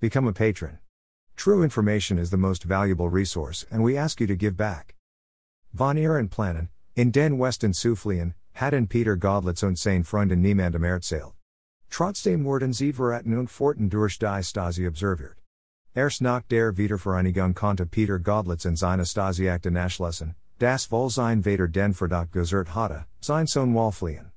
Become a patron. True information is the most valuable resource, and we ask you to give back. Von Ehren Planen, in den Westen Suflien, hatten Peter Gaudlitz und sein Freunden niemand erzählt. Trotzdem wurden sie verraten und forten durch die Stasi observiert. Erst nach der Wiedervereinigung konnte Peter Gaudlitz in seine Stasi-Akte nachlesen, das Wohl sein Vater den Verdacht gesert hatte, sein Sohn Wallfliehen.